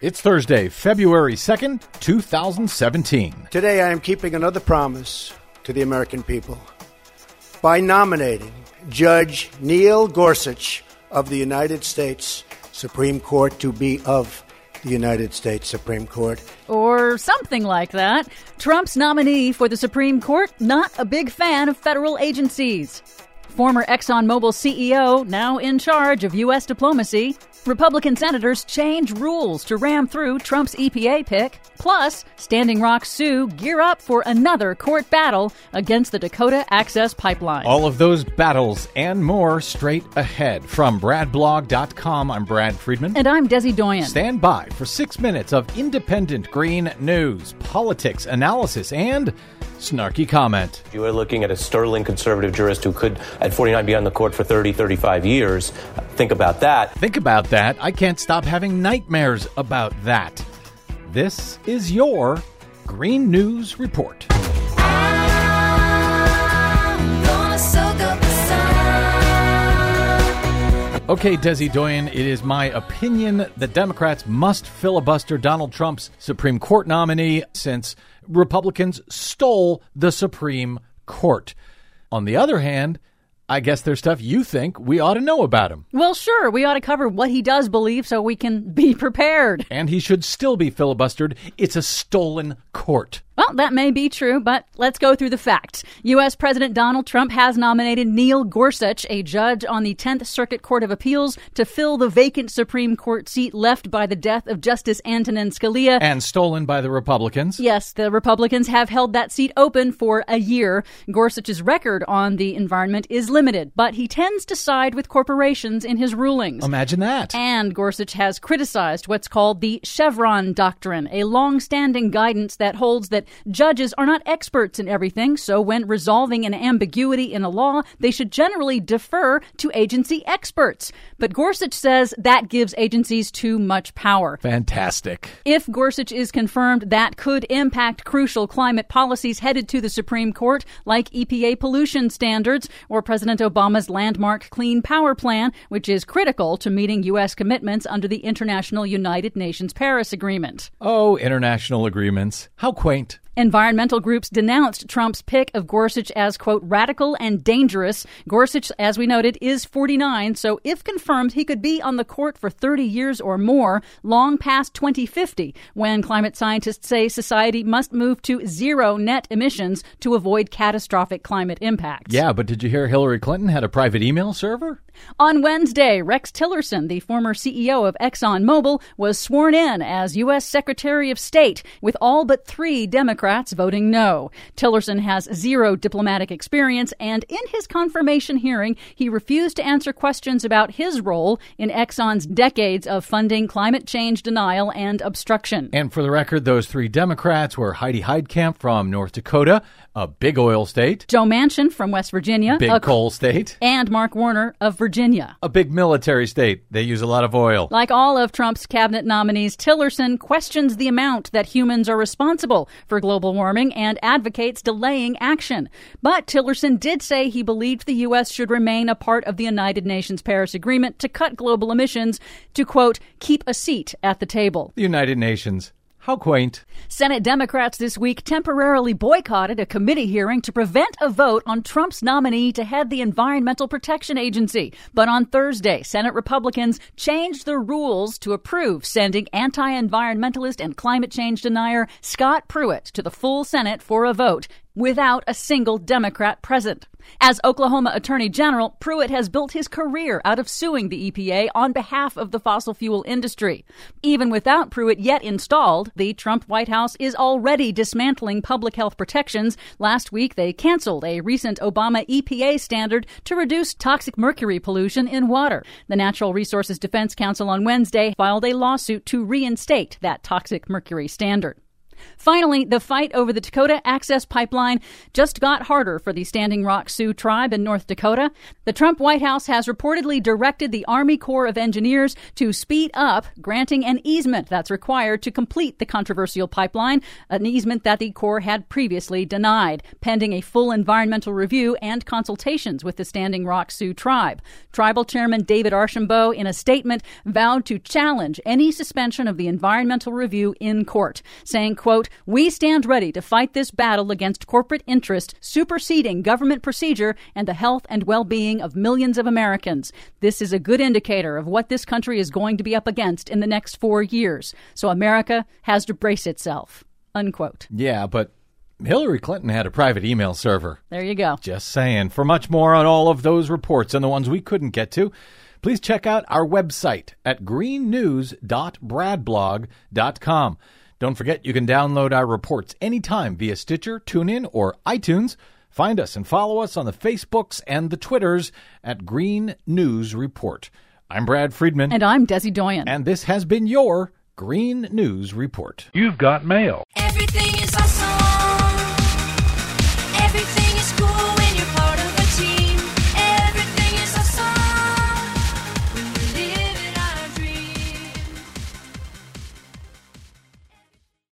It's Thursday, February 2nd, 2017. Today I am keeping another promise to the American people by nominating Judge Neil Gorsuch of the United States Supreme Court to be of the United States Supreme Court. Or something like that. Trump's nominee for the Supreme Court, not a big fan of federal agencies. Former ExxonMobil CEO, now in charge of U.S. diplomacy, Republican senators change rules to ram through Trump's EPA pick. Plus, Standing Rock Sioux gear up for another court battle against the Dakota Access Pipeline. All of those battles and more straight ahead. From BradBlog.com, I'm Brad Friedman. And I'm Desi Doyen. Stand by for six minutes of independent green news, politics, analysis, and snarky comment. You are looking at a sterling conservative jurist who could, at 49, be on the court for 30, 35 years. Think about that. Think about that. I can't stop having nightmares about that. This is your Green News Report. Okay, Desi Doyen, it is my opinion that Democrats must filibuster Donald Trump's Supreme Court nominee since Republicans stole the Supreme Court. On the other hand, I guess there's stuff you think we ought to know about him. Well, sure, we ought to cover what he does believe so we can be prepared. And he should still be filibustered. It's a stolen court. Well, that may be true, but let's go through the facts. U.S. President Donald Trump has nominated Neil Gorsuch, a judge on the 10th Circuit Court of Appeals, to fill the vacant Supreme Court seat left by the death of Justice Antonin Scalia. And stolen by the Republicans. Yes, the Republicans have held that seat open for a year. Gorsuch's record on the environment is limited, but he tends to side with corporations in his rulings. Imagine that. And Gorsuch has criticized what's called the Chevron Doctrine, a long standing guidance that holds that judges are not experts in everything, so when resolving an ambiguity in a law, they should generally defer to agency experts. But Gorsuch says that gives agencies too much power. Fantastic. If Gorsuch is confirmed, that could impact crucial climate policies headed to the Supreme Court, like EPA pollution standards or President Obama's landmark Clean Power Plan, which is critical to meeting U.S. commitments under the International United Nations Paris Agreement. Oh, international agreements. How quaint. Environmental groups denounced Trump's pick of Gorsuch as, quote, radical and dangerous. Gorsuch, as we noted, is 49, so if confirmed, he could be on the court for 30 years or more, long past 2050, when climate scientists say society must move to zero net emissions to avoid catastrophic climate impacts. Yeah, but did you hear Hillary Clinton had a private email server? On Wednesday, Rex Tillerson, the former CEO of ExxonMobil, was sworn in as U.S. Secretary of State, with all but three Democrats voting no. Tillerson has zero diplomatic experience, and in his confirmation hearing, he refused to answer questions about his role in Exxon's decades of funding climate change denial and obstruction. And for the record, those three Democrats were Heidi Heitkamp from North Dakota, a big oil state, Joe Manchin from West Virginia, big a- coal state, and Mark Warner of Virginia. a big military state. They use a lot of oil. Like all of Trump's cabinet nominees, Tillerson questions the amount that humans are responsible for global warming and advocates delaying action. But Tillerson did say he believed the U.S. should remain a part of the United Nations Paris Agreement to cut global emissions to, quote, keep a seat at the table. The United Nations. How quaint. Senate Democrats this week temporarily boycotted a committee hearing to prevent a vote on Trump's nominee to head the Environmental Protection Agency. But on Thursday, Senate Republicans changed the rules to approve sending anti environmentalist and climate change denier Scott Pruitt to the full Senate for a vote without a single Democrat present. As Oklahoma Attorney General, Pruitt has built his career out of suing the EPA on behalf of the fossil fuel industry. Even without Pruitt yet installed, the Trump White House is already dismantling public health protections. Last week, they canceled a recent Obama EPA standard to reduce toxic mercury pollution in water. The Natural Resources Defense Council on Wednesday filed a lawsuit to reinstate that toxic mercury standard. Finally, the fight over the Dakota Access Pipeline just got harder for the Standing Rock Sioux tribe in North Dakota. The Trump White House has reportedly directed the Army Corps of Engineers to speed up granting an easement that's required to complete the controversial pipeline, an easement that the Corps had previously denied, pending a full environmental review and consultations with the Standing Rock Sioux tribe. Tribal Chairman David Archambault, in a statement, vowed to challenge any suspension of the environmental review in court, saying, quote, We stand ready to fight this battle against corporate interest superseding government procedure and the health and well-being of millions of Americans. This is a good indicator of what this country is going to be up against in the next four years. So America has to brace itself. Unquote. Yeah, but Hillary Clinton had a private email server. There you go. Just saying. For much more on all of those reports and the ones we couldn't get to, please check out our website at greennews.bradblog.com. Don't forget you can download our reports anytime via Stitcher, TuneIn, or iTunes. Find us and follow us on the Facebooks and the Twitters at Green News Report. I'm Brad Friedman. And I'm Desi Doyen. And this has been your Green News Report. You've got mail. Everything is awesome.